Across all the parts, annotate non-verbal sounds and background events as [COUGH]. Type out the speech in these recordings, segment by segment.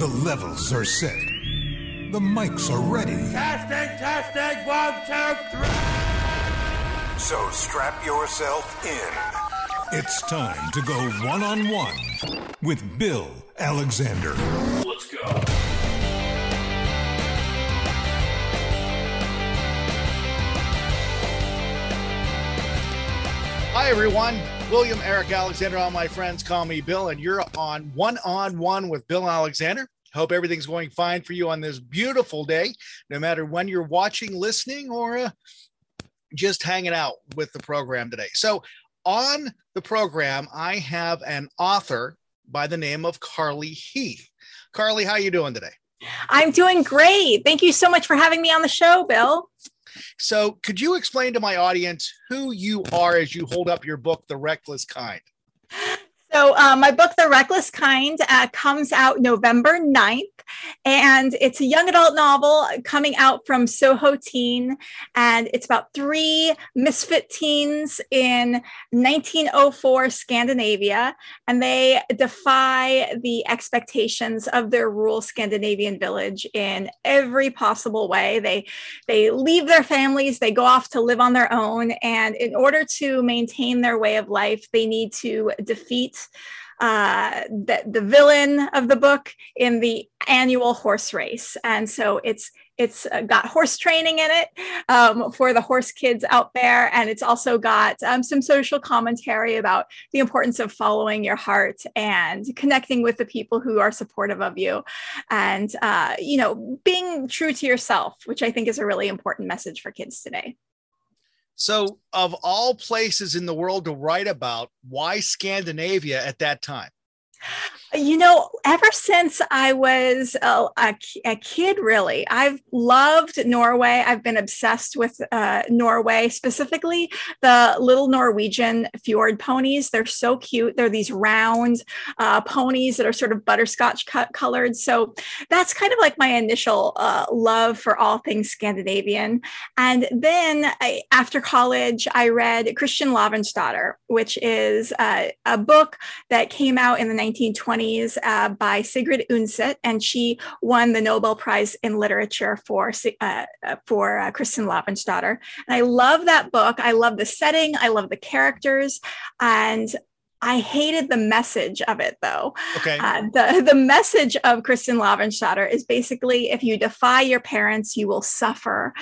The levels are set. The mics are ready. Testing, testing, one, two, three. So strap yourself in. It's time to go one on one with Bill Alexander. Let's go. Hi, everyone. William Eric Alexander, all my friends call me Bill, and you're on one on one with Bill Alexander. Hope everything's going fine for you on this beautiful day, no matter when you're watching, listening, or uh, just hanging out with the program today. So, on the program, I have an author by the name of Carly Heath. Carly, how are you doing today? I'm doing great. Thank you so much for having me on the show, Bill. So, could you explain to my audience who you are as you hold up your book, The Reckless Kind? So, uh, my book, The Reckless Kind, uh, comes out November 9th, and it's a young adult novel coming out from Soho Teen. And it's about three misfit teens in 1904 Scandinavia, and they defy the expectations of their rural Scandinavian village in every possible way. They, they leave their families, they go off to live on their own, and in order to maintain their way of life, they need to defeat uh, the, the villain of the book in the annual horse race. And so it's it's got horse training in it um, for the horse kids out there. And it's also got um, some social commentary about the importance of following your heart and connecting with the people who are supportive of you. And, uh, you know, being true to yourself, which I think is a really important message for kids today. So, of all places in the world to write about, why Scandinavia at that time? You know, ever since I was a, a, a, kid, really, I've loved Norway. I've been obsessed with uh, Norway, specifically the little Norwegian fjord ponies. They're so cute. They're these round uh, ponies that are sort of butterscotch cut colored. So that's kind of like my initial uh, love for all things Scandinavian. And then I, after college, I read Kristin Lavransdatter, which is uh, a book that came out in the 1920s uh, by Sigrid Undset, and she won the Nobel Prize in Literature for uh, uh for uh, Kristin Lavransdatter. And I love that book. I love the setting. I love the characters, and I hated the message of it though. Okay. Uh, the the message of Kristin Lavransdatter is basically if you defy your parents, you will suffer,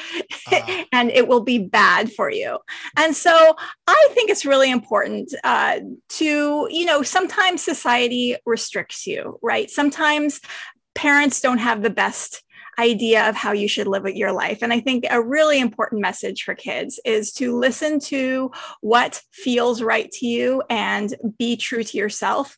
uh-huh. [LAUGHS] and it will be bad for you. And so I think it's really important uh, to you know sometimes society restricts you, right? Sometimes parents don't have the best idea of how you should live your life. And I think a really important message for kids is to listen to what feels right to you and be true to yourself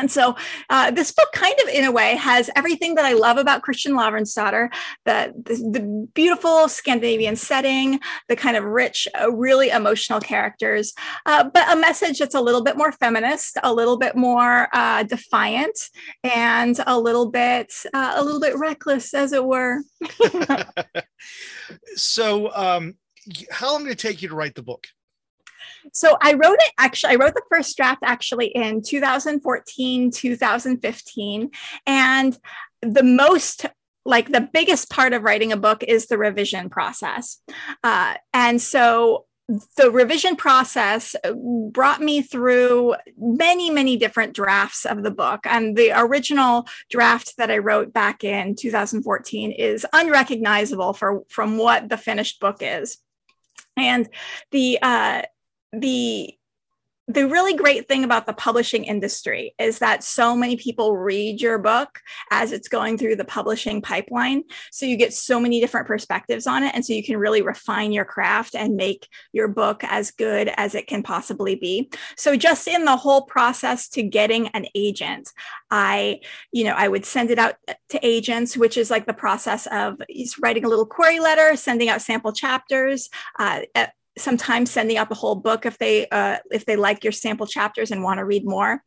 and so uh, this book kind of in a way has everything that I love about Kristin Lavransdatter, the, the, the beautiful Scandinavian setting, the kind of rich, uh, really emotional characters, uh, but a message that's a little bit more feminist, a little bit more uh, defiant, and a little bit uh, a little bit reckless, as it were. [LAUGHS] so um, how long did it take you to write the book? So I wrote it actually, I wrote the first draft actually in 2014, 2015. And the most like the biggest part of writing a book is the revision process. Uh, and so the revision process brought me through many, many different drafts of the book. And the original draft that I wrote back in 2014 is unrecognizable for, from what the finished book is. And the uh, the the really great thing about the publishing industry is that so many people read your book as it's going through the publishing pipeline. So you get so many different perspectives on it. And so you can really refine your craft and make your book as good as it can possibly be. So just in the whole process to getting an agent, I, you know, I would send it out to agents, which is like the process of writing a little query letter, sending out sample chapters, uh, sometimes sending up a whole book if they uh, if they like your sample chapters and want to read more.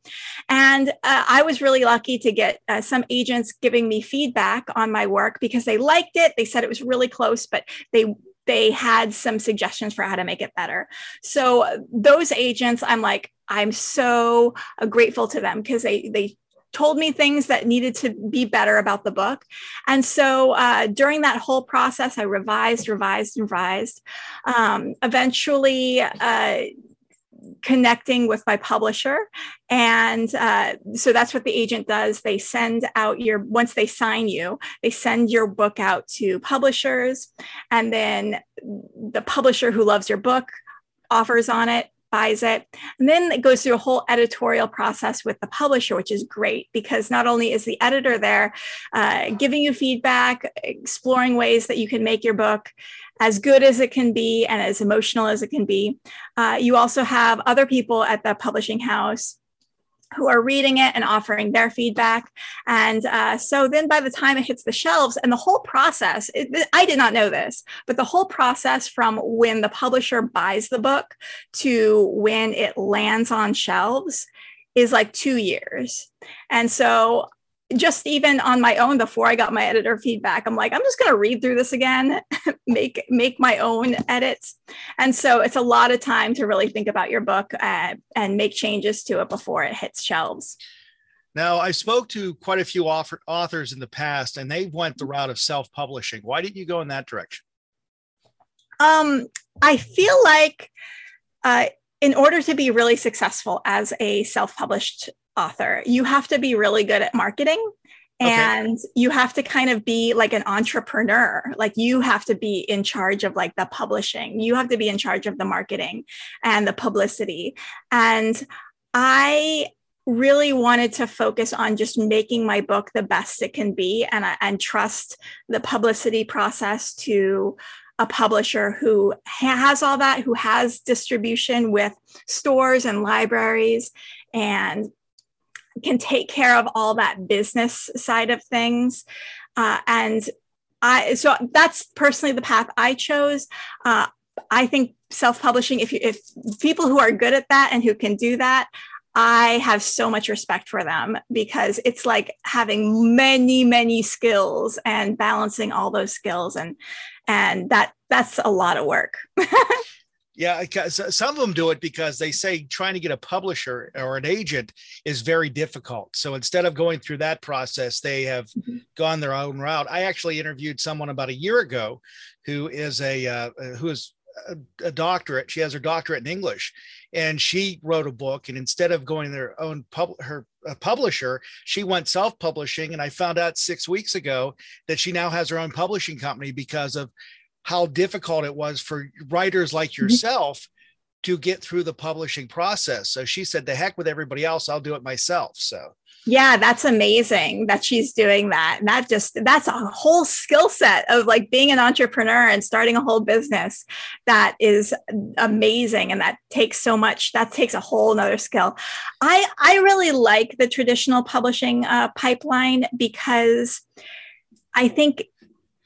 And uh, i was really lucky to get uh, some agents giving me feedback on my work because they liked it they said it was really close but they they had some suggestions for how to make it better. So those agents i'm like i'm so grateful to them because they they told me things that needed to be better about the book. And so uh, during that whole process, I revised, revised, revised. Um, eventually, uh, connecting with my publisher and uh, so that's what the agent does they send out your once they sign you they send your book out to publishers and then the publisher who loves your book offers on it buys it. And then it goes through a whole editorial process with the publisher, which is great because not only is the editor there uh, giving you feedback, exploring ways that you can make your book as good as it can be and as emotional as it can be, uh, you also have other people at the publishing house who are reading it and offering their feedback. And uh, so then by the time it hits the shelves and the whole process, it, I did not know this, but the whole process from when the publisher buys the book to when it lands on shelves is like two years. And so just even on my own before I got my editor feedback, I'm like, I'm just going to read through this again, [LAUGHS] make make my own edits, and so it's a lot of time to really think about your book uh, and make changes to it before it hits shelves. Now, I spoke to quite a few author, authors in the past, and they went the route of self-publishing. Why didn't you go in that direction? Um, I feel like. Uh, in order to be really successful as a self-published author. You have to be really good at marketing and okay. you have to kind of be like an entrepreneur like you have to be in charge of like the publishing you have to be in charge of the marketing and the publicity and i really wanted to focus on just making my book the best it can be and uh, and trust the publicity process to a publisher who has all that who has distribution with stores and libraries and can take care of all that business side of things. Uh, and I, so that's personally the path I chose. Uh, I think self-publishing, if you, if people who are good at that and who can do that, I have so much respect for them because it's like having many, many skills and balancing all those skills and and that that's a lot of work. [LAUGHS] Yeah, some of them do it because they say trying to get a publisher or an agent is very difficult. So instead of going through that process, they have mm-hmm. gone their own route. I actually interviewed someone about a year ago who is a uh, who is a, doctorate. She has her doctorate in English, and she wrote a book. And instead of going their own pub, her publisher, she went self-publishing. And I found out six weeks ago that she now has her own publishing company because of how difficult it was for writers like mm-hmm. yourself to get through the publishing process. So she said, "The heck with everybody else, I'll do it myself." So yeah, that's amazing that she's doing that. And that just that's a whole skill set of like being an entrepreneur and starting a whole business that is amazing and that takes so much that takes a whole nother skill. I I really like the traditional publishing uh, pipeline because I think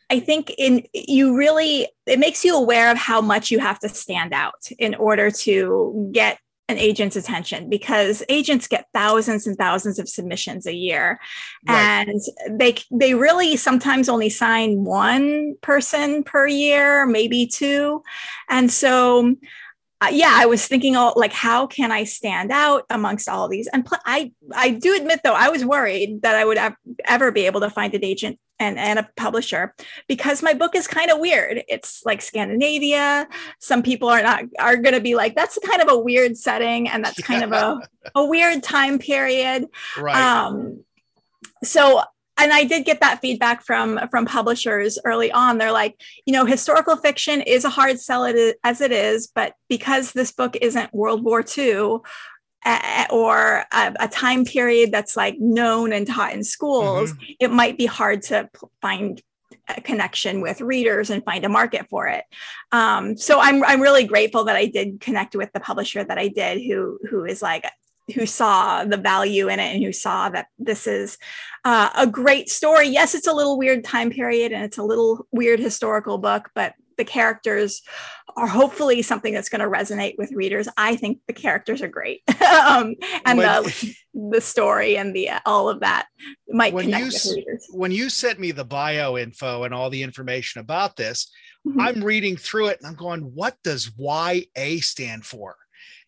I think in you really it makes you aware of how much you have to stand out in order to get an agent's attention because agents get thousands and thousands of submissions a year right. and they they really sometimes only sign one person per year maybe two and so uh, yeah, I was thinking, all like, how can I stand out amongst all these? And pl- I, I do admit, though, I was worried that I would ever be able to find an agent and, and a publisher because my book is kind of weird. It's like Scandinavia. Some people are not are going to be like, that's kind of a weird setting, and that's kind of a, [LAUGHS] a weird time period. Right. Um, so and I did get that feedback from from publishers early on. They're like, you know, historical fiction is a hard sell as it is, but because this book isn't World War II or a, a, time period that's like known and taught in schools, mm-hmm. it might be hard to find a connection with readers and find a market for it. Um, so I'm I'm really grateful that I did connect with the publisher that I did, who who is like who saw the value in it and who saw that this is uh, a great story. Yes, it's a little weird time period and it's a little weird historical book, but the characters are hopefully something that's going to resonate with readers. I think the characters are great, [LAUGHS] um, and the [LAUGHS] the story and the all of that might when connect you, with readers. When you sent me the bio info and all the information about this, mm-hmm. I'm reading through it and I'm going, "What does YA stand for?"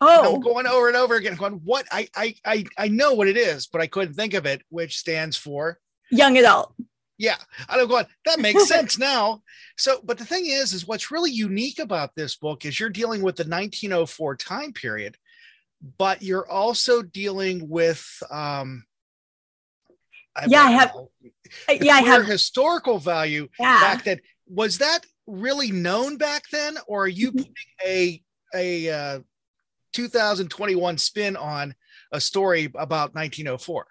Oh, going over and over again, going, what? I, I, I, I know what it is, but I couldn't think of it, which stands for young adult. Yeah. I'm going, that makes [LAUGHS] sense now. So, but the thing is, is what's really unique about this book is you're dealing with the 1904 time period, but you're also dealing with, um, I yeah, I have, yeah, I have historical value yeah. back then. Was that really known back then, or are you mm-hmm. putting a a uh, 2021 spin on a story about 1904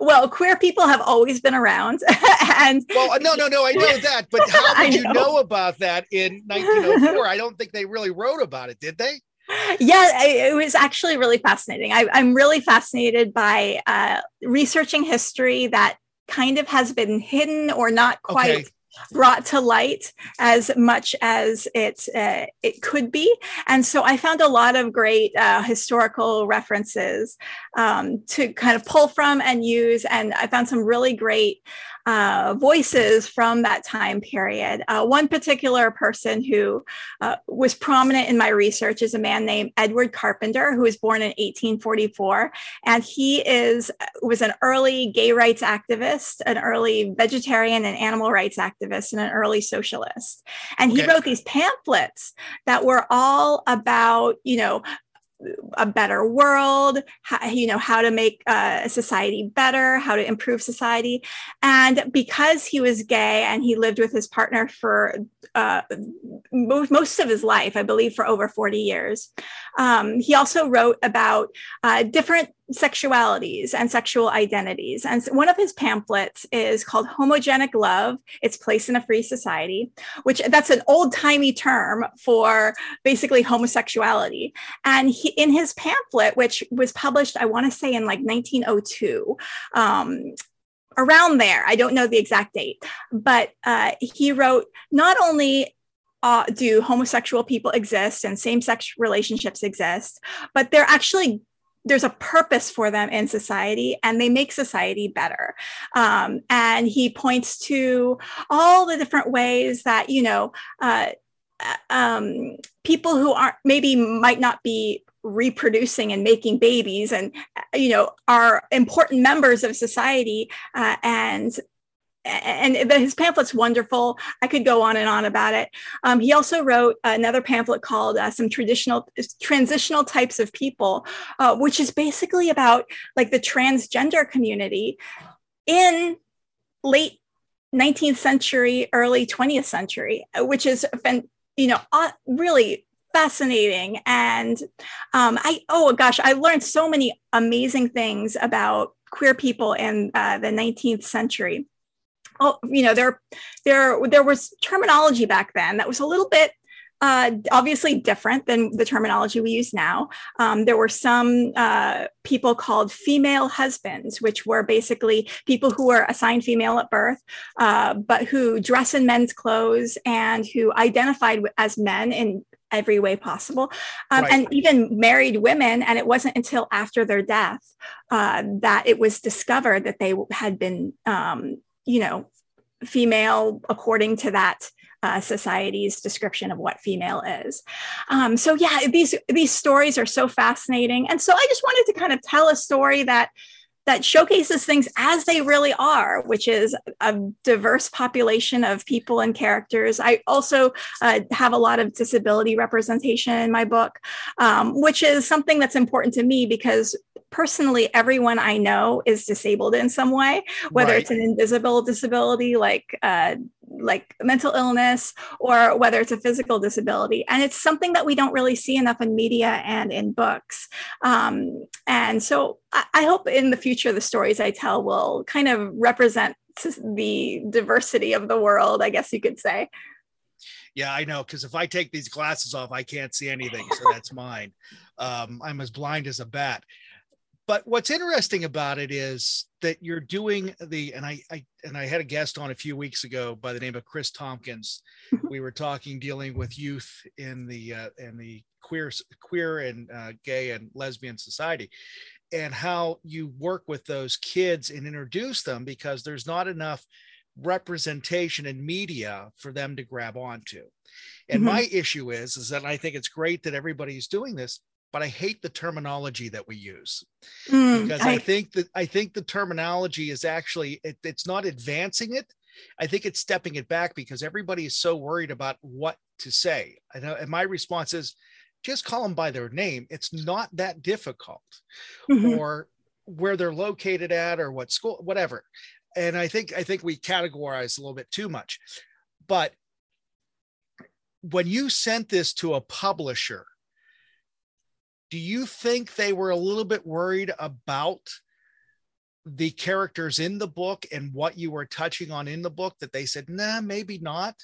well queer people have always been around [LAUGHS] and well no no no i know [LAUGHS] that but how did know. you know. about that in 1904 i don't think they really wrote about it did they? Yeah it was actually really fascinating. I, am really fascinated by uh, researching history that kind of has been hidden or not quite okay brought to light as much as it uh, it could be. And so I found a lot of great uh, historical references um, to kind of pull from and use. And I found some really great uh, voices from that time period. Uh, one particular person who uh, was prominent in my research is a man named Edward Carpenter, who was born in 1844, and he is was an early gay rights activist, an early vegetarian and animal rights activist, and an early socialist. And he okay. wrote these pamphlets that were all about, you know, a better world how, you know how to make uh, society better how to improve society. And because he was gay and he lived with his partner for uh, most, of his life i believe for over 40 years um, he also wrote about uh, different sexualities and sexual identities. And one of his pamphlets is called Homogenic Love, Its Place in a Free Society, which that's an old timey term for basically homosexuality. And he, in his pamphlet, which was published, I want to say in like 1902, um, around there, I don't know the exact date, but uh, he wrote not only uh, do homosexual people exist and same sex relationships exist, but they're actually there's a purpose for them in society and they make society better. Um, and he points to all the different ways that you know uh, uh, um, people who aren't maybe might not be reproducing and making babies and you know are important members of society uh, and and his pamphlet's wonderful. I could go on and on about it. Um, he also wrote another pamphlet called uh, "Some Traditional Transitional Types of People," uh, which is basically about like the transgender community in late 19th century, early 20th century, which is you know really fascinating. And um, I oh gosh, I learned so many amazing things about queer people in uh, the 19th century oh, you know, there, there, there was terminology back then that was a little bit uh, obviously different than the terminology we use now. Um, there were some uh, people called female husbands, which were basically people who were assigned female at birth, uh, but who dress in men's clothes and who identified as men in every way possible, um, right. and even married women. And it wasn't until after their death uh, that it was discovered that they had been um, you know, female according to that uh, society's description of what female is. Um, so yeah, these these stories are so fascinating, and so I just wanted to kind of tell a story that that showcases things as they really are, which is a diverse population of people and characters. I also uh, have a lot of disability representation in my book, um, which is something that's important to me because personally everyone i know is disabled in some way whether right. it's an invisible disability like uh, like mental illness or whether it's a physical disability and it's something that we don't really see enough in media and in books um, and so I, I hope in the future the stories i tell will kind of represent the diversity of the world i guess you could say yeah, I know. Because if I take these glasses off, I can't see anything. So that's [LAUGHS] mine. Um, I'm as blind as a bat. But what's interesting about it is that you're doing the and I, I and I had a guest on a few weeks ago by the name of Chris Tompkins. Mm-hmm. we were talking dealing with youth in the uh, in the queer queer and uh, gay and lesbian society and how you work with those kids and introduce them because there's not enough representation in media for them to grab onto. And mm-hmm. my issue is is that I think it's great that everybody's doing this but I hate the terminology that we use mm, because I, I, think that I think the terminology is actually it, it's not advancing it. I think it's stepping it back because everybody is so worried about what to say. I know, and my response is just call them by their name. It's not that difficult, mm-hmm. or where they're located at, or what school, whatever. And I think I think we categorize a little bit too much, but when you sent this to a publisher do you think they were a little bit worried about the characters in the book and what you were touching on in the book that they said, nah, maybe not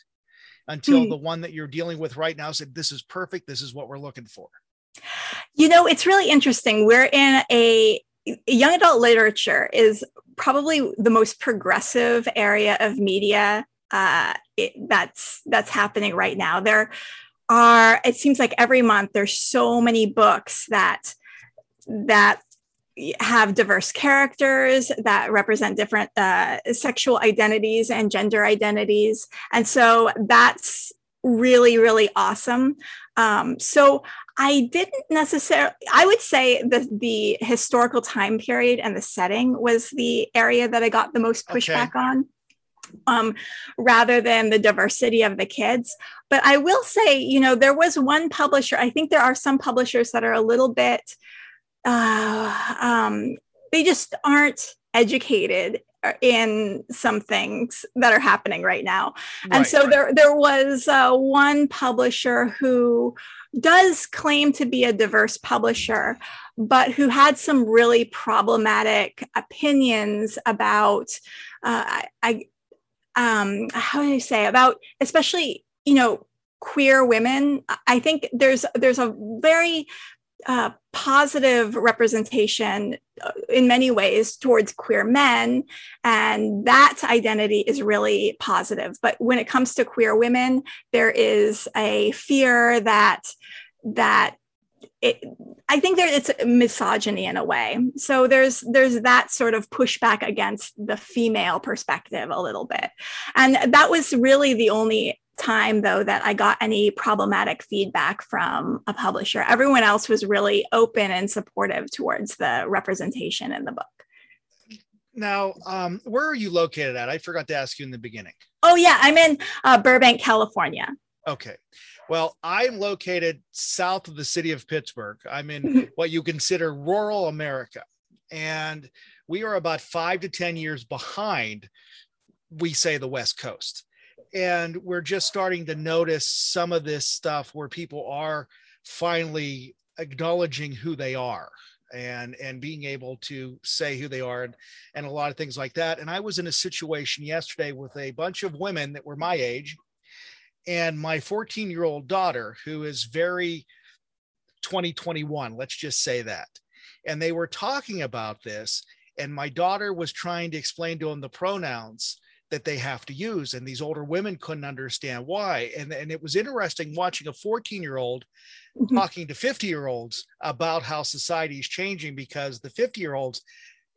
until hmm. the one that you're dealing with right now said, this is perfect. This is what we're looking for. You know, it's really interesting. We're in a young adult literature is probably the most progressive area of media uh, it, that's that's happening right now. There are it seems like every month there's so many books that that have diverse characters that represent different uh, sexual identities and gender identities. And so that's really really awesome. Um, so i didn't necessarily i would say the the historical time period and the setting was the area that i got the most pushback okay. on um, rather than the diversity of the kids. But I will say, you know, there was one publisher, I think there are some publishers that are a little bit, uh, um, they just aren't educated in some things that are happening right now. Right, and so right. there there was uh, one publisher who does claim to be a diverse publisher, but who had some really problematic opinions about uh, I, um, how do I say about especially you know queer women. I think there's there's a very uh, positive representation uh, in many ways towards queer men, and that identity is really positive. But when it comes to queer women, there is a fear that that it, I think there it's misogyny in a way. So there's there's that sort of pushback against the female perspective a little bit, and that was really the only time though that I got any problematic feedback from a publisher. Everyone else was really open and supportive towards the representation in the book. Now, um, where are you located at? I forgot to ask you in the beginning. Oh yeah, I'm in uh, Burbank, California. Okay. Well, I'm located south of the city of Pittsburgh. I'm in [LAUGHS] what you consider rural America. And we are about five to 10 years behind, we say, the West Coast. And we're just starting to notice some of this stuff where people are finally acknowledging who they are and and being able to say who they are and, and a lot of things like that and i was in a situation yesterday with a bunch of women that were my age and my 14 year old daughter, who is very 2021, let's just say that. And they were talking about this, and my daughter was trying to explain to them the pronouns that they have to use. And these older women couldn't understand why. And, and it was interesting watching a 14 year old mm-hmm. talking to 50 year olds about how society is changing because the 50 year olds,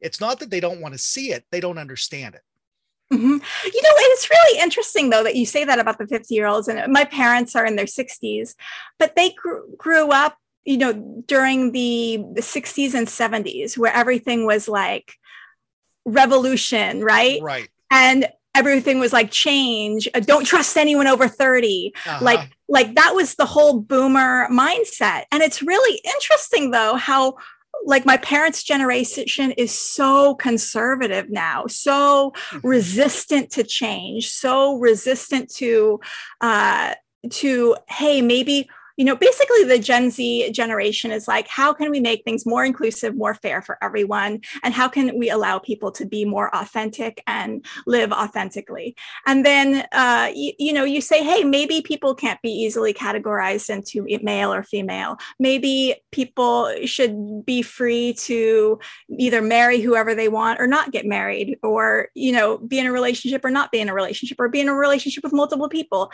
it's not that they don't want to see it, they don't understand it. Mm-hmm. You know, it's really interesting though that you say that about the 50 year olds. And my parents are in their 60s, but they grew, grew up, you know, during the, the 60s and 70s where everything was like, revolution, right? Right. And everything was like change uh, don't trust anyone over 30 Uh-huh. like like that was the whole boomer mindset and it's really interesting though how like my parents generation is so conservative now so Mm-hmm. resistant to change so resistant to uh to hey maybe you know basically the gen z generation is like how can we make things more inclusive more fair for everyone? And how can we allow people to be more authentic and live authentically? And then uh, you, you know you say hey maybe people can't be easily categorized into male or female. Maybe people should be free to either marry whoever they want or not get married or you know be in a relationship or not be in a relationship or be in a relationship with multiple people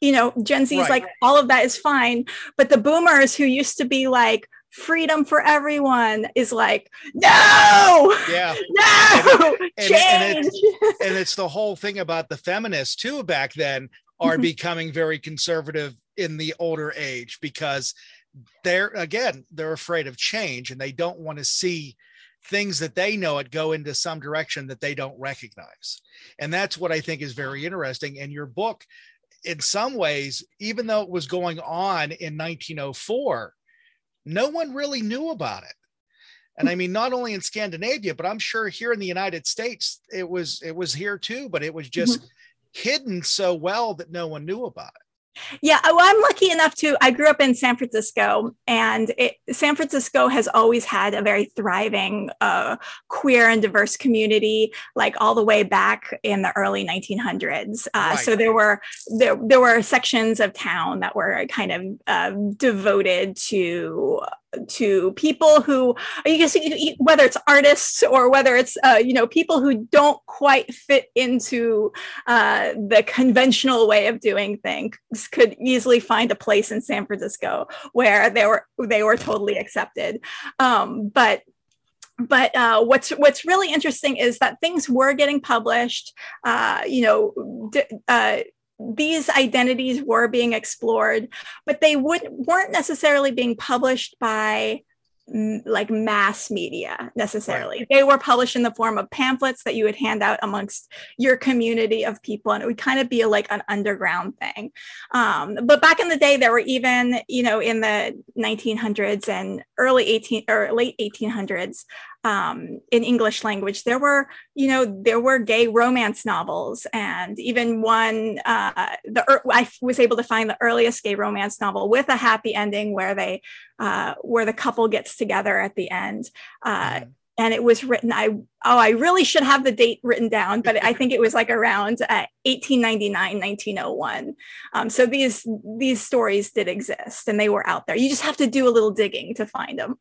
you know gen z is Right. like all of that is fine but the boomers who used to be like freedom for everyone is like no Yeah. [LAUGHS] no and change it's- [LAUGHS] and it's the whole thing about the feminists too back then are Mhm. becoming very conservative in the older age because they're again they're afraid of change and they don't want to see things that they know it go into some direction that they don't recognize and that's what i think is very interesting and your book in some ways even though it was going on in 1904 no one really knew about it. And i mean not only in scandinavia but i'm sure here in the united states it was it was here too but it was just mm-hmm. hidden so well that no one knew about it Yeah, well, I'm lucky enough to. I grew up in San Francisco, and it, San Francisco has always had a very thriving uh, queer and diverse community, like all the way back in the early 1900s. Uh, Right. So there were there there were sections of town that were kind of uh, devoted to to people who you see whether it's artists or whether it's uh, you know people who don't quite fit into uh, the conventional way of doing things could easily find a place in San Francisco where they were they were totally accepted. Um, but but uh, what's what's really interesting is that things were getting published. Uh, you know, d- uh, these identities were being explored, but they would weren't necessarily being published by mm, like mass media necessarily. They were published in the form of pamphlets that you would hand out amongst your community of people, and it would kind of be like an underground thing. Um, but back in the day, there were even, you know, in the 1900s and early 18 or late 1800s, um, in English language, there were, you know, there were gay romance novels, and even one. Uh, the I was able to find the earliest gay romance novel with a happy ending where they, uh, where the couple gets together at the end. Uh, and it was written i oh i really should have the date written down but i think it was like around uh, 1899 1901 um, so these these stories did exist and they were out there you just have to do a little digging to find them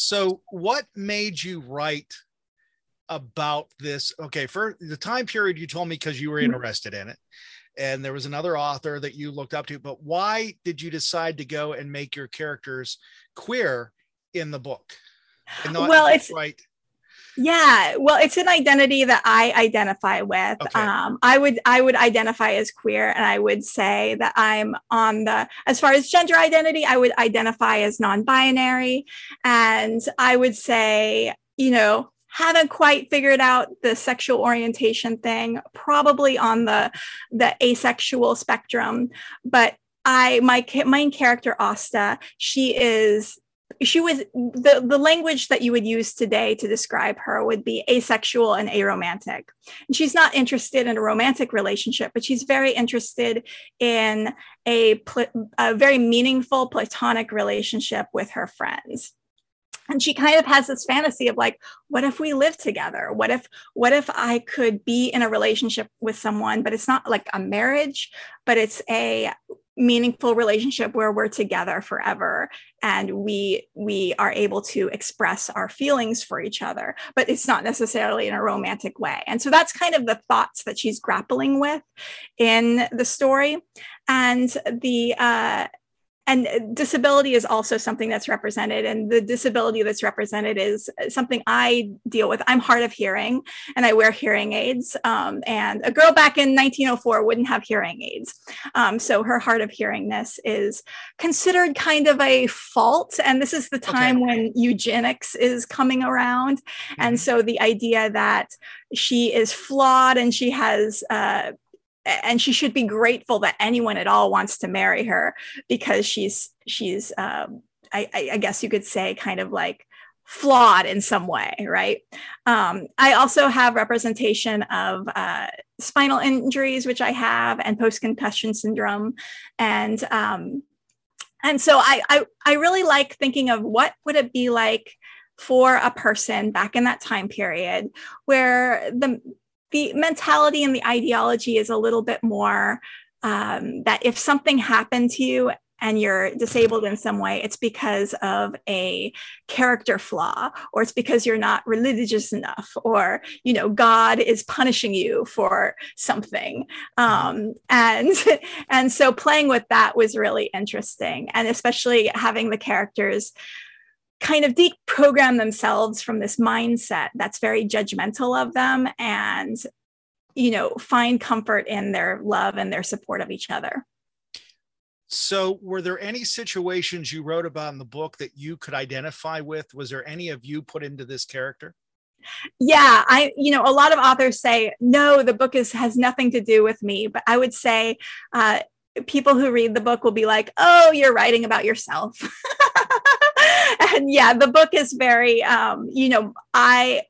so what made you write about this okay for the time period you told me because you were Mhm. interested in it and there was another author that you looked up to but why did you decide to go and make your characters queer in the book Well, it's- right yeah well it's an identity that i identify with. Okay. um, i would i would identify as queer and i would say that i'm on the as far as gender identity i would identify as non-binary. And i would say you know haven't quite figured out the sexual orientation thing probably on the the asexual spectrum. But i my ca- main character asta she is she was the the language that you would use today to describe her would be asexual and aromantic. And she's not interested in a romantic relationship but she's very interested in a, a very meaningful platonic relationship with her friends. And she kind of has this fantasy of like what if we live together? What if what if i could be in a relationship with someone but it's not like a marriage but it's a meaningful relationship where we're together forever and we we are able to express our feelings for each other but it's not necessarily in a romantic way. And so that's kind of the thoughts that she's grappling with in the story. And the uh and disability is also something that's represented and the disability that's represented is something i deal with i'm hard of hearing and i wear hearing aids um, and a girl back in 1904 wouldn't have hearing aids um, so her hard of hearingness is considered kind of a fault and this is the time okay. when eugenics is coming around mm-hmm. and so the idea that she is flawed and she has uh, and she should be grateful that anyone at all wants to marry her because she's she's um, I, I, guess you could say kind of like flawed in some way right? Um, i also have representation of uh, spinal injuries which i have and post-concussion syndrome. And um, and so I, I i really like thinking of what would it be like for a person back in that time period where the the mentality and the ideology is a little bit more um, that if something happened to you and you're disabled in some way, it's because of a character flaw, or it's because you're not religious enough, or you know God is punishing you for something. Um, and [LAUGHS] and so playing with that was really interesting, and especially having the characters kind of deprogram themselves from this mindset that's very judgmental of them and you know find comfort in their love and their support of each other. So were there any situations you wrote about in the book that you could identify with? Was there any of you put into this character? Yeah i you know a lot of authors say no the book is has nothing to do with me. But i would say uh, people who read the book will be like oh you're writing about yourself [LAUGHS] and [LAUGHS] yeah, the book is very, um, you know, I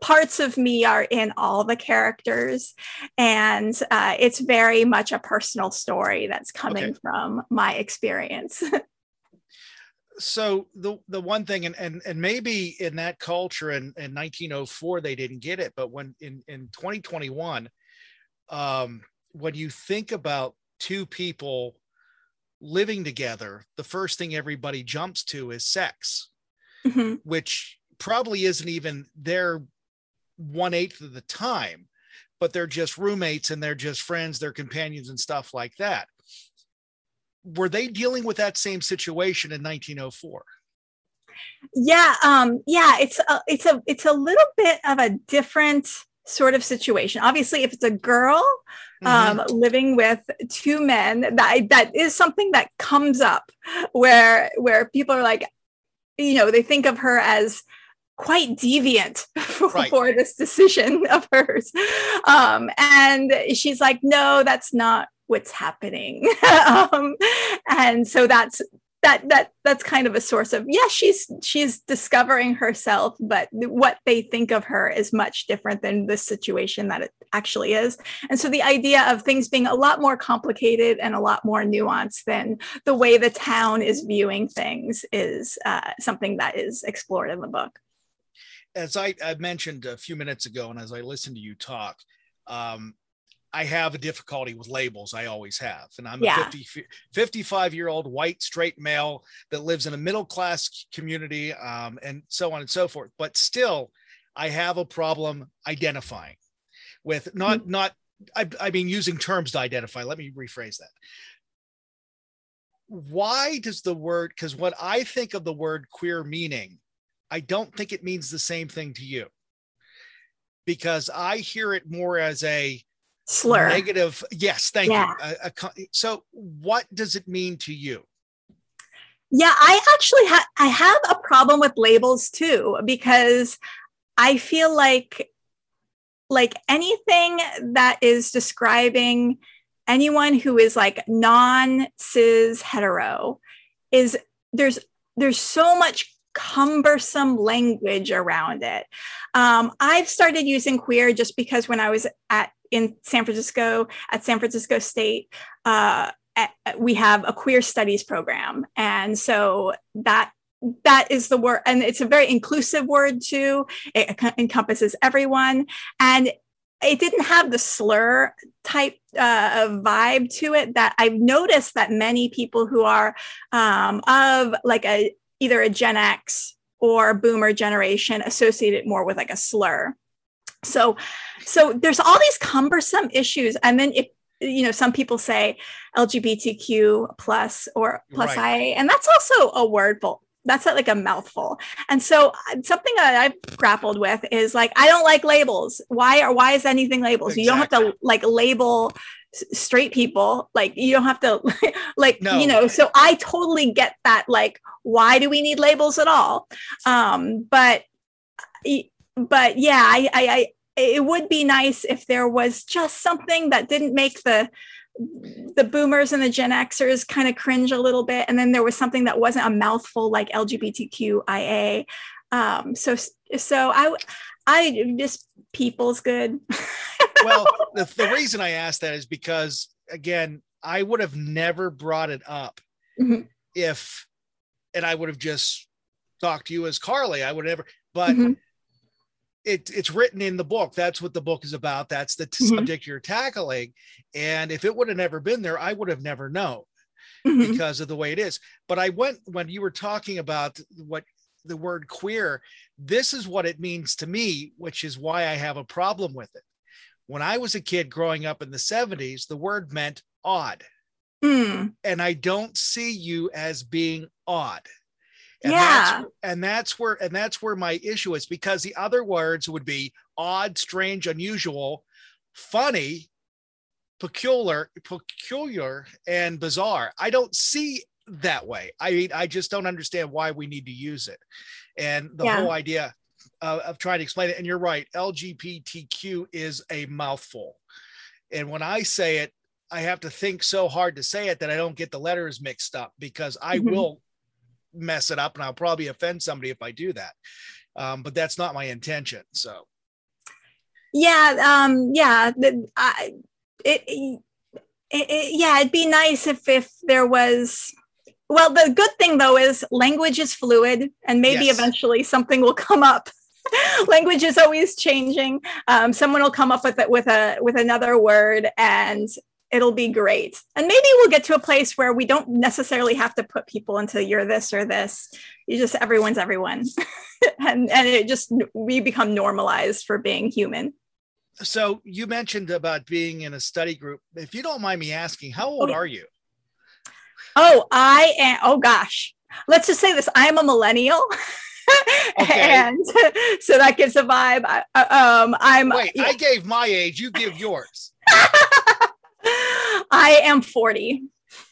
parts of me are in all the characters, and uh, it's very much a personal story that's coming okay. from my experience. [LAUGHS] so the the one thing and and and maybe in that culture in, in 1904 they didn't get it but when in in 2021 um when you think about two people living together, the first thing everybody jumps to is sex, mm-hmm. which probably isn't even their one eighth of the time, but they're just roommates and they're just friends, they're companions and stuff like that. Were they dealing with that same situation in 1904? Yeah, um, yeah, it's a, it's a it's a little bit of a different sort of situation. Obviously, if it's a girl mm-hmm. um, living with two men, that that is something that comes up where where people are like, you know, they think of her as quite deviant for, [LAUGHS] right. for this decision of hers, um, and she's like, no, that's not what's happening [LAUGHS] um, and so that's that that that's kind of a source of yes she's she's discovering herself but what they think of her is much different than the situation that it actually is. And so the idea of things being a lot more complicated and a lot more nuanced than the way the town is viewing things is uh, something that is explored in the book. As I, I mentioned a few minutes ago and as i listened to you talk um, I have a difficulty with labels. I always have. And I'm yeah. a 50, 55 year old white straight male that lives in a middle class community um, and so on and so forth. But still, I have a problem identifying with not, mm-hmm. not, I, I mean, using terms to identify. Let me rephrase that. Why does the word, because what I think of the word queer meaning, I don't think it means the same thing to you because I hear it more as a, slur negative yes thank yeah. you a, a, so what does it mean to you yeah i actually have i have a problem with labels too because i feel like like anything that is describing anyone who is like non cis hetero is there's there's so much cumbersome language around it. Um, I've started using queer just because when I was at in San Francisco at San Francisco State, uh, at, we have a queer studies program, and so that that is the word, and it's a very inclusive word too. It encompasses everyone, and it didn't have the slur type uh, vibe to it that I've noticed that many people who are um, of like a either a Gen X or boomer generation associate it more with like a slur so so there's all these cumbersome issues. And then if you know some people say lgbtq plus or plus Right. ia and that's also a wordful that's like a mouthful. And so uh, something that i've grappled with is like i don't like labels. Why or why is anything labels? You don't have to like label straight people. Like you don't have to [LAUGHS] like No. you know so i totally get that like why do we need labels at all? Um but but yeah i i, I it would be nice if there was just something that didn't make the the boomers and the gen xers kind of cringe a little bit and then there was something that wasn't a mouthful like lgbtqia um so so i i just people's good [LAUGHS] well, the, the reason I asked that is because again, I would have never brought it up Mhm. if, and I would have just talked to you as Carly. I would never, but Mhm. It, it's written in the book. That's what the book is about. That's the Mhm. subject you're tackling. And if it would have never been there, I would have never known Mhm. because of the way it is. But I went when you were talking about what the word queer, this is what it means to me, which is why I have a problem with it. When I was a kid growing up in the 70s, the word meant odd. Mm. And I don't see you as being odd. And Yeah. that's and that's where and that's where my issue is because the other words would be odd, strange, unusual, funny, peculiar, peculiar, and bizarre. I don't see that way. I mean, I just don't understand why we need to use it. And the Yeah. whole idea uh, of trying to explain it, and you're right, LGBTQ is a mouthful. And when I say it, I have to think so hard to say it that I don't get the letters mixed up because I Mhm. will mess it up and I'll probably offend somebody if I do that. Um, but that's not my intention. So yeah um yeah I, it, it, it yeah it'd be nice if if there was well the good thing though is language is fluid and maybe Yes. eventually something will come up [LAUGHS] language is always changing um, someone will come up with it with a with another word and it'll be great and maybe we'll get to a place where we don't necessarily have to put people into you're this or this you just everyone's everyone [LAUGHS] and and it just we become normalized for being human so you mentioned about being in a study group. If you don't mind me asking, how old yeah. are you? Oh, I am. Oh gosh, let's just say this: I am a millennial, [LAUGHS] Okay. and [LAUGHS] so that gives a vibe. I, uh, um, I'm. Wait, I gave my age, you give yours. I am forty.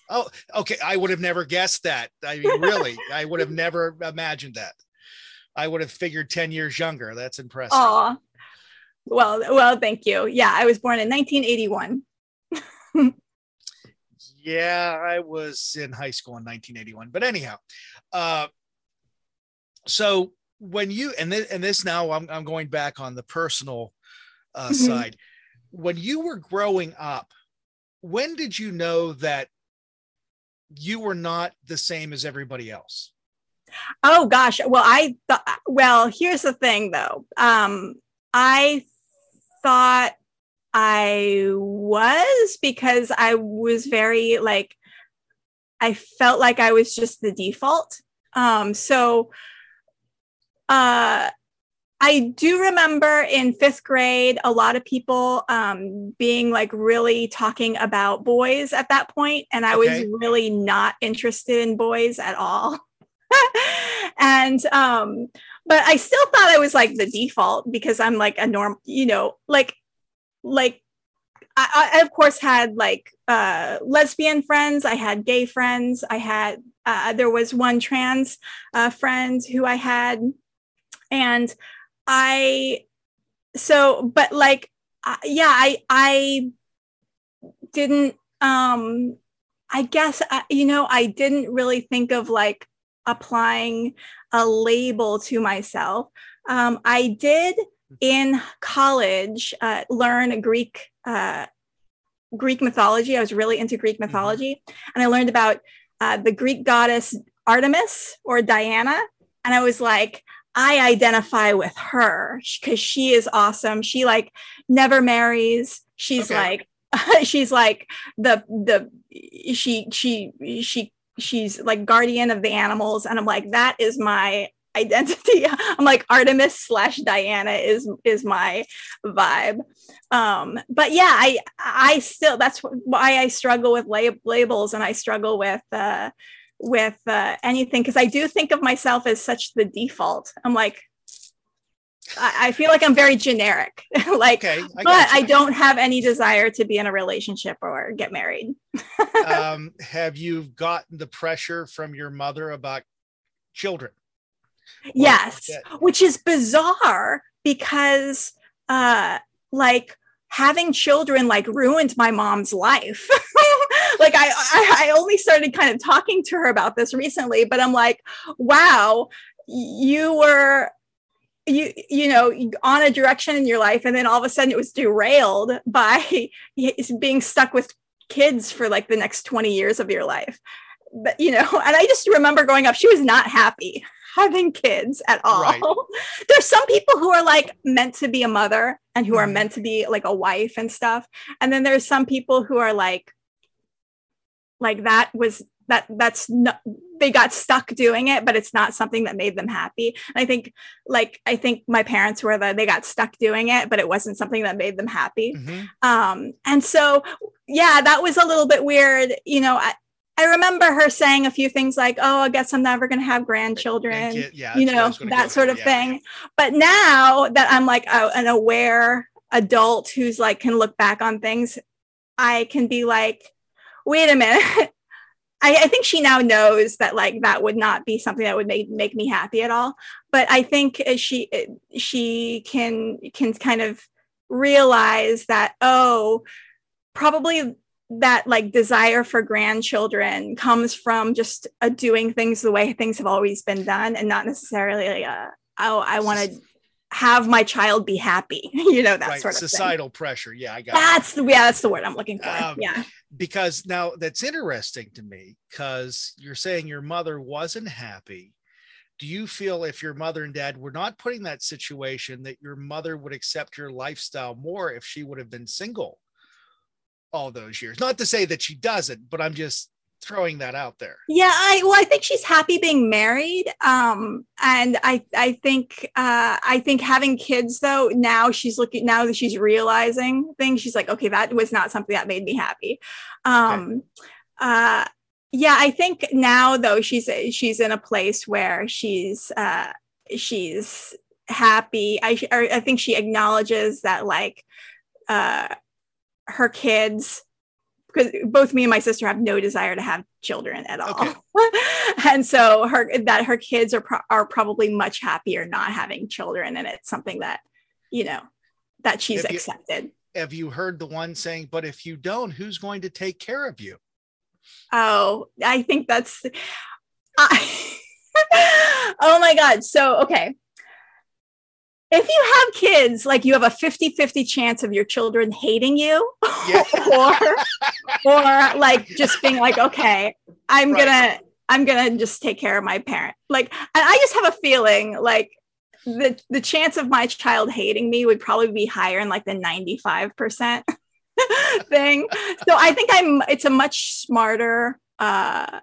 Oh, okay. I would have never guessed that. I mean, really, I would have never imagined that. I would have figured 10 years younger. That's impressive. Oh, well, well, thank you. Yeah, I was born in 1981. Yeah, I was in high school in 1981. But anyhow, uh, so when you and this, and this now I'm, I'm going back on the personal uh, Mhm. side. When you were growing up, when did you know that you were not the same as everybody else? Oh gosh. Well, I thought. Well, here's the thing, though. Um, I thought I was because I was very like. I felt like I was just the default. Um, so, uh, I do remember in fifth grade, a lot of people um, being like really talking about boys at that point, and I Okay. was really not interested in boys at all. [LAUGHS] and um, but I still thought I was like the default because I'm like a norm, you know, like like I, I of course had like uh, lesbian friends, I had gay friends, I had uh, there was one trans uh, friend who I had, and I so but like uh, yeah I I didn't um I guess I, you know I didn't really think of like applying a label to myself. Um, I did in college uh, learn Greek uh, Greek mythology. I was really into Greek mythology, and I learned about uh, the Greek goddess Artemis or Diana, and I was like, I identify with her because she is awesome. She like never marries. She's Okay. like [LAUGHS] she's like the the she she she she's like guardian of the animals and i'm like that is my [LAUGHS] identity. I'm like Artemis slash Diana is is my vibe. Um, but yeah, I I still that's why I struggle with lab- labels and I struggle with uh, with uh, anything because I do think of myself as such the default. I'm like I, I feel like I'm very generic, [LAUGHS] like, Okay, I but. I don't have any desire to be in a relationship or get married. [LAUGHS] um, have you gotten the pressure from your mother about children? yes which is bizarre because uh like having children like ruined my mom's life [LAUGHS] [LAUGHS] like I, I i only started kind of talking to her about this recently but i'm like wow you were you you know on a direction in your life and then all of a sudden it was derailed by [LAUGHS] being stuck with kids for like the next 20 years of your life but you know and i just remember growing up she was not happy having kids at all Right. [LAUGHS] there's some people who are like meant to be a mother and who are Mhm. meant to be like a wife and stuff and then there's some people who are like like that was that that's not they got stuck doing it but it's not something that made them happy and i think like i think my parents were the they got stuck doing it but it wasn't something that made them happy Mhm. um and so yeah that was a little bit weird you know i I remember her saying a few things like, "Oh, I guess I'm never going to have grandchildren," kid- yeah, you that's what I know, that sort of yeah. thing. But now that I'm like a, an aware adult who's like can look back on things, I can be like, "Wait a minute." [LAUGHS] I, I think she now knows that like that would not be something that would make make me happy at all. But I think she she can can kind of realize that oh, probably that like desire for grandchildren comes from just uh, doing things the way things have always been done and not necessarily uh, oh I want to have my child be happy, [LAUGHS] you know that right, sort of thing. societal pressure. Yeah, I got it. That's the yeah, that's the word I'm looking for. Um, yeah. because now that's interesting to me because you're saying your mother wasn't happy. Do you feel if your mother and dad were not putting that situation that your mother would accept your lifestyle more if she would have been single all those years? Not to say that she doesn't, but I'm just throwing that out there. Yeah, I well, I think she's happy being married. Um, and I I think uh I think having kids though, now she's looking now that she's realizing things, she's like, okay, that was not something that made me happy. Um uh yeah, I think now though she's she's in a place where she's uh she's happy. I I think she acknowledges that like uh her kids because both me and my sister have no desire to have children at all. Okay. [LAUGHS] and so her that her kids are pro- are probably much happier not having children and it's something that you know that she's Have you- accepted. Have you heard the one saying, but if you don't, who's going to take care of you? Oh, I think that's I, [LAUGHS] Oh my god. So, okay. If you have kids, like you have a 50-50 chance of your children hating you Yeah. [LAUGHS] or or like just being like, okay, I'm Right. gonna I'm gonna just take care of my parent. Like, I just have a feeling like the the chance of my child hating me would probably be higher in like the 95% [LAUGHS] thing. So I think I'm it's a much smarter uh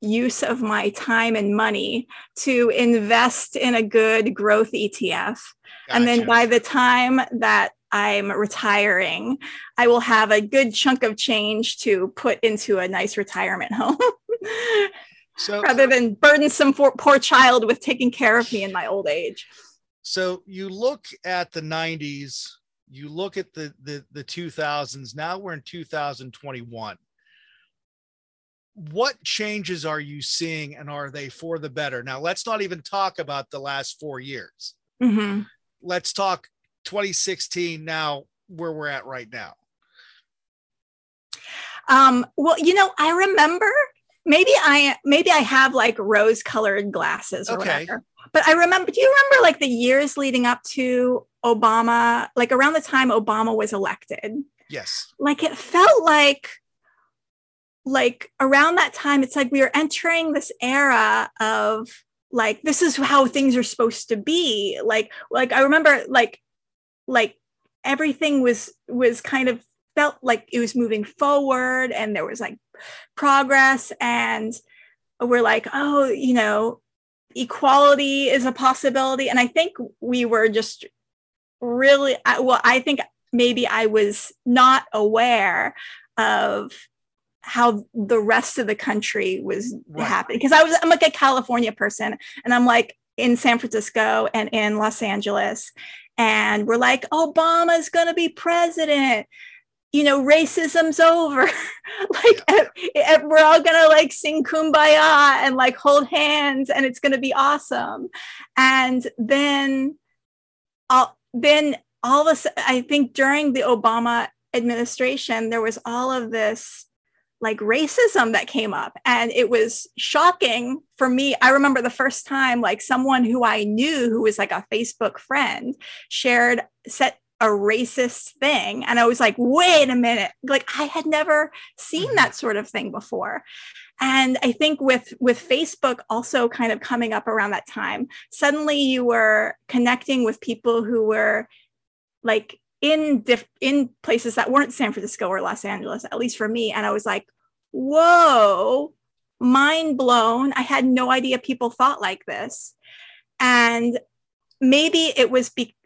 use of my time and money to invest in a good growth ETF. And then by the time that I'm retiring, I will have a good chunk of change to put into a nice retirement home [LAUGHS] so, rather than burden some poor, poor child with taking care of me in my old age. so you look at the 90s, you look at the, the, the 2000s, now we're in 2021. What changes are you seeing and are they for the better? Now, let's not even talk about the last four years. Mhm. Let's talk 2016 now, where we're at right now. Um, well, you know, I remember maybe I maybe I have like rose colored glasses or Okay. whatever. But I remember, do you remember like the years leading up to Obama, like around the time Obama was elected? Yes. like it felt like like around that time it's like we were entering this era of like this is how things are supposed to be like like i remember like like everything was was kind of felt like it was moving forward and there was like progress and we're like oh you know equality is a possibility. And I think we were just really, well, I think maybe I was not aware of how the rest of the country was right. happening because I was I'm like a California person and I'm like in San Francisco and in Los Angeles and we're like Obama's going to be president you know racism's over [LAUGHS] like yeah. we're all going to like sing kumbaya and like hold hands and it's going to be awesome and then all then all of a sudden I think during the Obama administration there was all of this like racism that came up. And it was shocking for me. I remember the first time like someone who i knew who was like a facebook friend shared set a racist thing. And i was like wait a minute. Like i had never seen mm-hmm. that sort of thing before. And i think with with facebook also kind of coming up around that time suddenly you were connecting with people who were like in diff- in places that weren't San Francisco or Los Angeles, at least for me. And I was like, whoa, mind blown. I had no idea people thought like this. And maybe it was be-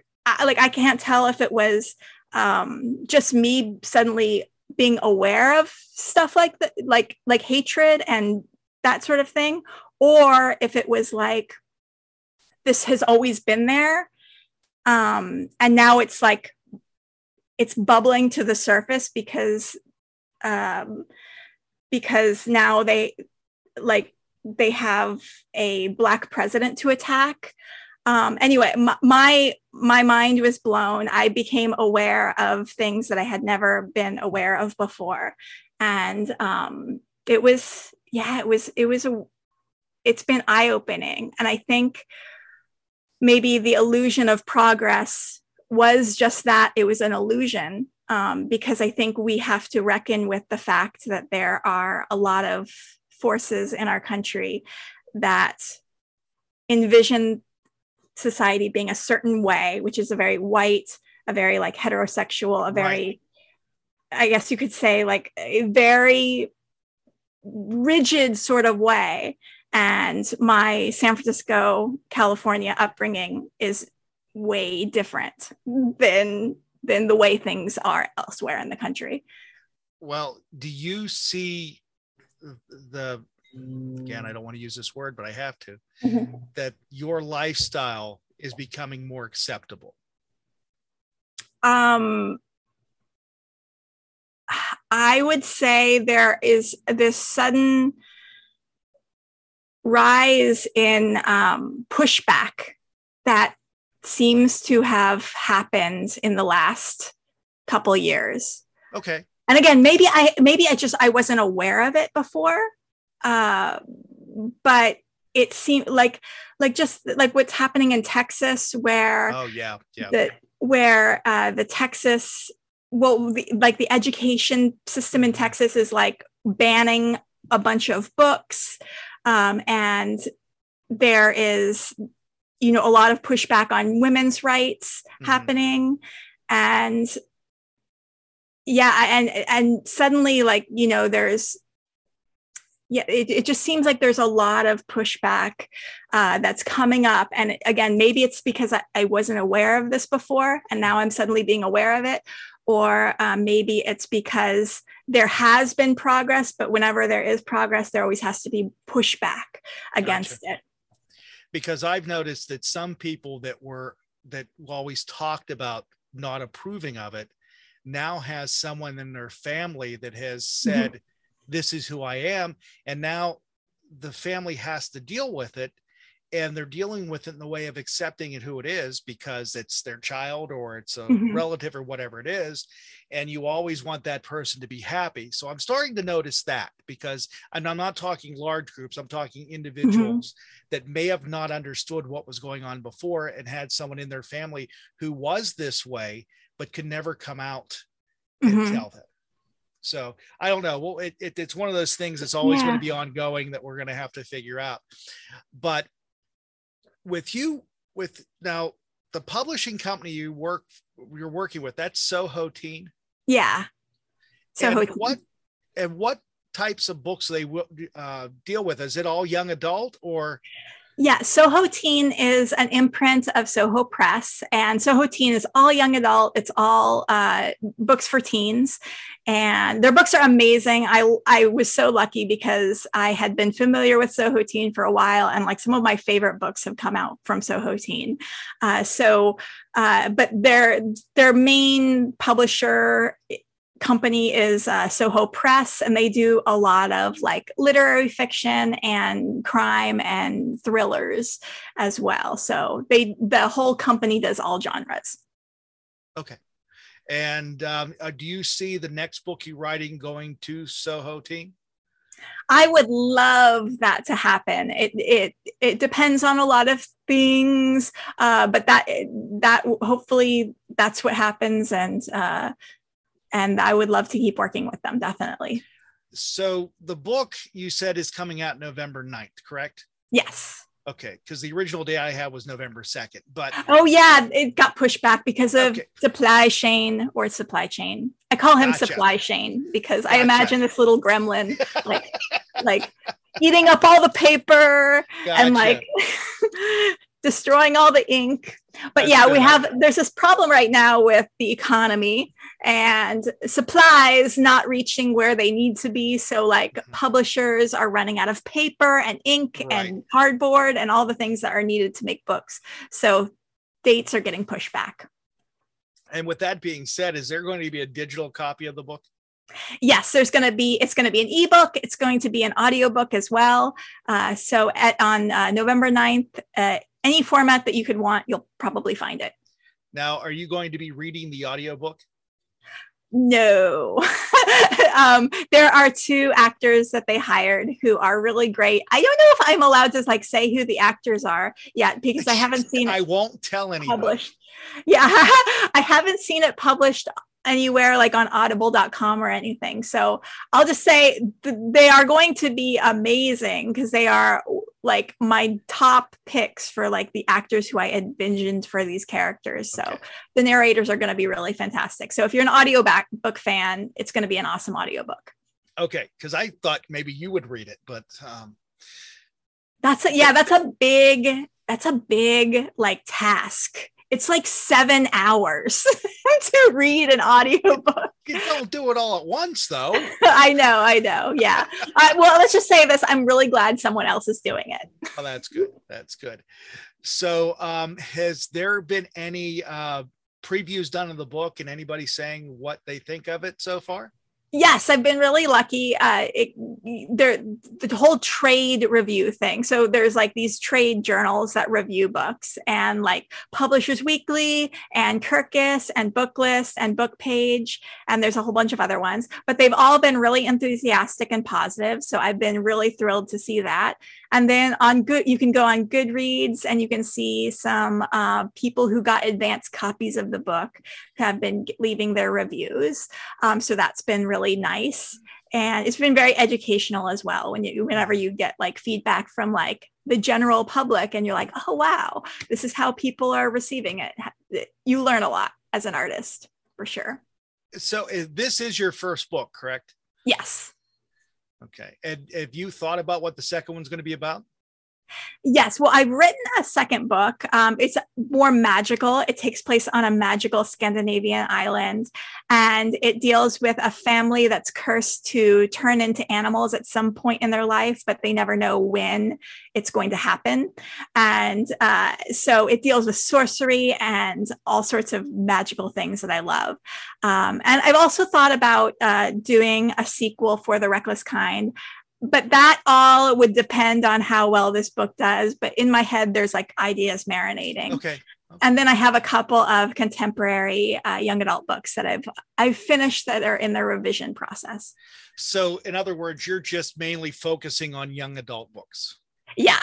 like I can't tell if it was um, just me suddenly being aware of stuff like that, like like hatred and that sort of thing, or if it was like this has always been there um, and now it's like it's bubbling to the surface because um, because now they like they have a black president to attack. Um, anyway my, my mind was blown. I became aware of things that i had never been aware of before. And um, it was yeah it was it was a it's been eye opening and i think maybe the illusion of progress was just that it was an illusion um, because I think we have to reckon with the fact that there are a lot of forces in our country that envision society being a certain way, which is a very white, a very like heterosexual, a very, right. I guess you could say, like a very rigid sort of way. And my San Francisco, California upbringing is way different than than the way things are elsewhere in the country. Well, do you see the again, I don't want to use this word, but I have to, mm-hmm. that your lifestyle is becoming more acceptable? Um I would say there is this sudden rise in um, pushback that seems to have happened in the last couple years. Okay. And again, maybe I maybe I just I wasn't aware of it before, uh, but it seemed like like just like what's happening in Texas, where oh yeah yeah the, where uh, the Texas well the, like the education system in Texas is like banning a bunch of books um, and there is you know a lot of pushback on women's rights mm-hmm. happening and yeah and and suddenly like you know there's yeah it, it just seems like there's a lot of pushback uh, that's coming up and again maybe it's because I, I, wasn't aware of this before and now i'm suddenly being aware of it or um, maybe it's because there has been progress, but whenever there is progress, there always has to be pushback against gotcha. it. Because I've noticed that some people that were that always talked about not approving of it now has someone in their family that has mm-hmm. said, mm-hmm. This is who I am. And now the family has to deal with it and they're dealing with it in the way of accepting it who it is because it's their child or it's a mm-hmm. relative or whatever it is and you always want that person to be happy so i'm starting to notice that because and i'm not talking large groups i'm talking individuals mm-hmm. that may have not understood what was going on before and had someone in their family who was this way but could never come out and mm-hmm. tell them so I don't know. Well, it, it, it's one of those things that's always yeah. going to be ongoing that we're going to have to figure out. But with you with now the publishing company you work you're working with that's soho teen? Yeah. Soho and what and what types of books they will uh, deal with? Is it all young adult or Yeah, Soho Teen is an imprint of Soho Press, and Soho Teen is all young adult. It's all uh, books for teens, and their books are amazing. I I was so lucky because I had been familiar with Soho Teen for a while, and like some of my favorite books have come out from Soho Teen. Uh, so, uh, but their their main publisher company is uh, Soho Press, and they do a lot of like literary fiction and crime and thrillers as well. So they the whole company does all genres. Okay. And um, uh, do you see the next book you're writing going to Soho Teen? I would love that to happen. It it it depends on a lot of things, uh, but that that hopefully that's what happens, and uh, and I would love to keep working with them definitely. So the book you said is coming out November 9th, correct? Yes. Okay, because the original day I had was November 2nd, but oh yeah, it got pushed back because of Okay. supply chain or supply chain. I call him Gotcha. supply chain because I imagine this little gremlin [LAUGHS] like like eating up all the paper and like [LAUGHS] destroying all the ink. But That's yeah, we have there's this problem right now with the economy and supplies not reaching where they need to be. So like Mhm. publishers are running out of paper and ink and cardboard and all the things that are needed to make books. So dates are getting pushed back. and with that being said, is there going to be a digital copy of the book? Yes, there's going to be it's going to be an ebook. It's going to be an audiobook as well. Uh, so at on uh, November 9th, uh, any format that you could want, you'll probably find it. Now, are you going to be reading the audiobook? No. [LAUGHS] um, there are two actors that they hired who are really great. I don't know if I'm allowed to like say who the actors are yet because I [LAUGHS] haven't seen I won't tell anybody. published. Yeah, [LAUGHS] I haven't seen it published anywhere like on audible.com or anything. So I'll just say th- they are going to be amazing because they are like my top picks for like the actors who I envisioned for these characters. So Okay. the narrators are going to be really fantastic. So if you're an audiobook book fan, it's going to be an awesome audiobook. Okay, because I thought maybe you would read it, but um, That's a, yeah, that's a big that's a big like task. It's like 7 hours [LAUGHS] to read an audiobook. you don't do it all at once, though. [LAUGHS] I know, I know. Yeah. I, well, let's just say this. I'm really glad someone else is doing it. Oh, that's good. That's good. So, um, has there been any uh, previews done of the book and anybody saying what they think of it so far? Yes, I've been really lucky. Uh, it, there, the whole trade review thing. So there's like these trade journals that review books, and like Publishers Weekly, and Kirkus, and Booklist, and Book Page, and there's a whole bunch of other ones. But they've all been really enthusiastic and positive. So I've been really thrilled to see that. And then on good, you can go on Goodreads, and you can see some uh, people who got advanced copies of the book have been leaving their reviews. Um, so that's been really nice. And it's been very educational as well when you whenever you get like feedback from like the general public and you're like, oh wow, this is how people are receiving it. You learn a lot as an artist for sure. So, uh, this is your first book, correct? Yes. Okay. And have you thought about what the second one's going to be about? Yes. Well, I've written a second book. Um, it's more magical. It takes place on a magical Scandinavian island, and it deals with a family that's cursed to turn into animals at some point in their life, but they never know when it's going to happen. And uh, so it deals with sorcery and all sorts of magical things that I love. Um, and I've also thought about uh, doing a sequel for The Reckless Kind but that all would depend on how well this book does. But in my head, there's like ideas marinating, Okay. and then I have a couple of contemporary uh, young adult books that I've I've finished that are in the revision process. So, in other words, you're just mainly focusing on young adult books. Yeah,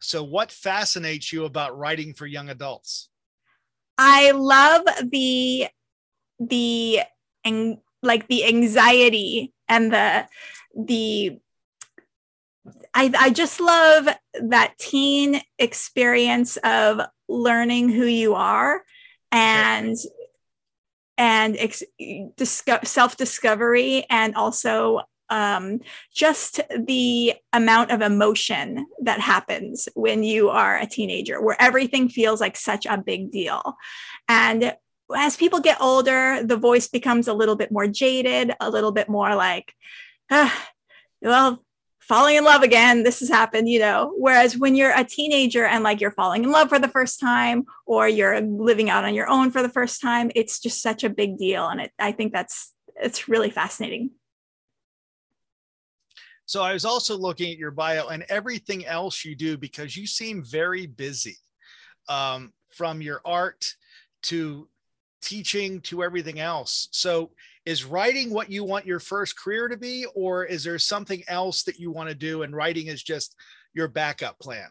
So, what fascinates you about writing for young adults? I love the the and like the anxiety and the the I, I just love that teen experience of learning who you are and and ex- disco- self-discovery and also um, just the amount of emotion that happens when you are a teenager, where everything feels like such a big deal. And as people get older, the voice becomes a little bit more jaded, a little bit more like, ah, well, falling in love again. This has happened, you know. Whereas when you're a teenager and like you're falling in love for the first time or you're living out on your own for the first time, it's just such a big deal. And it, I think that's, it's really fascinating. So I was also looking at your bio and everything else you do because you seem very busy um, from your art to teaching to everything else. So is writing what you want your first career to be, or is there something else that you want to do and writing is just your backup plan?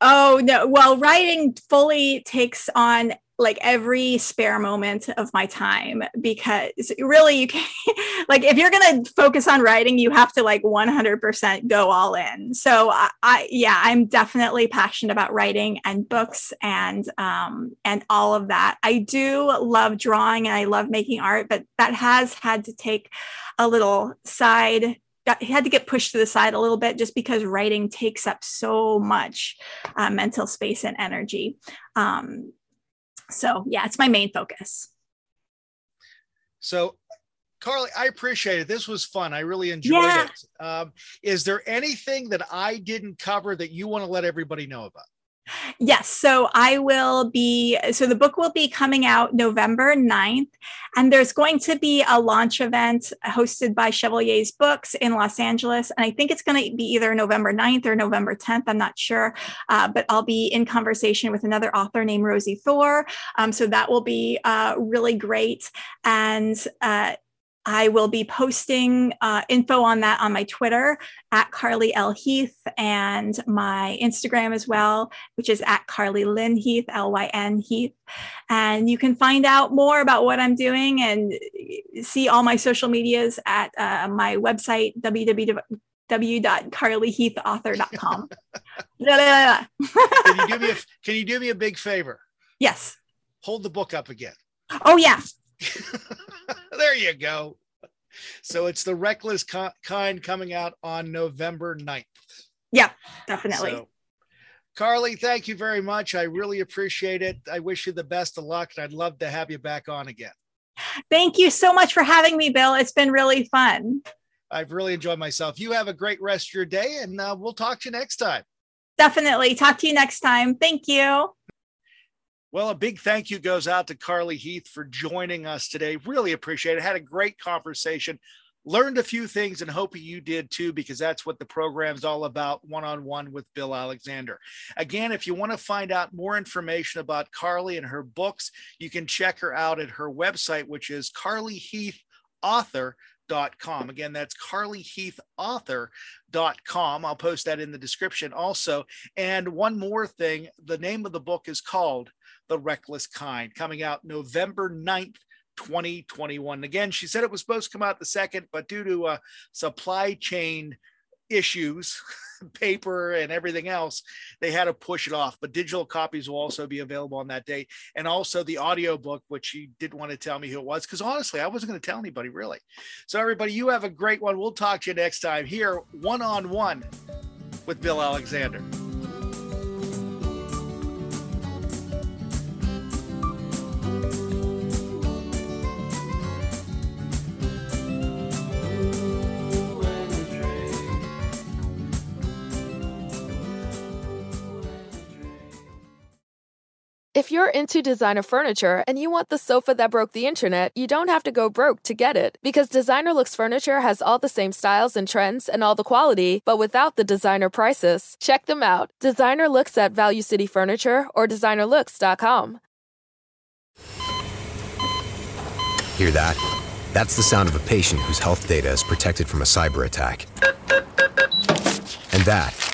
Oh no. Well, writing fully takes on like every spare moment of my time because really you can [LAUGHS] like if you're going to focus on writing you have to like 100% go all in. So I, I, yeah i'm definitely passionate about writing and books and um and all of that. I do love drawing and i love making art but that has had to take a little side got had to get pushed to the side a little bit just because writing takes up so much uh, mental space and energy. Um, so yeah, it's my main focus. So Carly, I appreciate it. This was fun. I really enjoyed yeah. it. Um, is there anything that I didn't cover that you want to let everybody know about? Yes. So I will be, so the book will be coming out November 9th, and there's going to be a launch event hosted by Chevalier's Books in Los Angeles. And I think it's going to be either November 9th or November 10th. I'm not sure. Uh, but I'll be in conversation with another author named Rosiee Thor. Um, so that will be uh, really great. And uh, I will be posting uh, info on that on my Twitter at Carly L. Heath and my Instagram as well, which is at Carly Lynn Heath, L Y N Heath. And you can find out more about what I'm doing and see all my social medias at uh, my website, www.carlyheathauthor.com. [LAUGHS] can, you do me a, can you do me a big favor? Yes. Hold the book up again. Oh, yeah. [LAUGHS] there you go. So it's the reckless kind coming out on November 9th. Yeah, definitely. So, Carly, thank you very much. I really appreciate it. I wish you the best of luck, and I'd love to have you back on again. Thank you so much for having me, Bill. It's been really fun. I've really enjoyed myself. You have a great rest of your day, and uh, we'll talk to you next time. Definitely. Talk to you next time. Thank you. Well, a big thank you goes out to Carly Heath for joining us today. Really appreciate it. Had a great conversation. Learned a few things and hope you did too, because that's what the program's all about one on one with Bill Alexander. Again, if you want to find out more information about Carly and her books, you can check her out at her website, which is Carly Heath Author com. Again, that's carlyheathauthor.com. I'll post that in the description also. And one more thing the name of the book is called The Reckless Kind, coming out November 9th. 2021. Again, she said it was supposed to come out the second, but due to uh, supply chain issues, [LAUGHS] paper and everything else, they had to push it off. But digital copies will also be available on that date. And also the audio book, which she didn't want to tell me who it was, because honestly, I wasn't going to tell anybody really. So, everybody, you have a great one. We'll talk to you next time here, one on one with Bill Alexander. If you're into designer furniture and you want the sofa that broke the internet, you don't have to go broke to get it. Because Designer Looks Furniture has all the same styles and trends and all the quality, but without the designer prices. Check them out. Designer Looks at Value City Furniture or designerlooks.com. Hear that? That's the sound of a patient whose health data is protected from a cyber attack. And that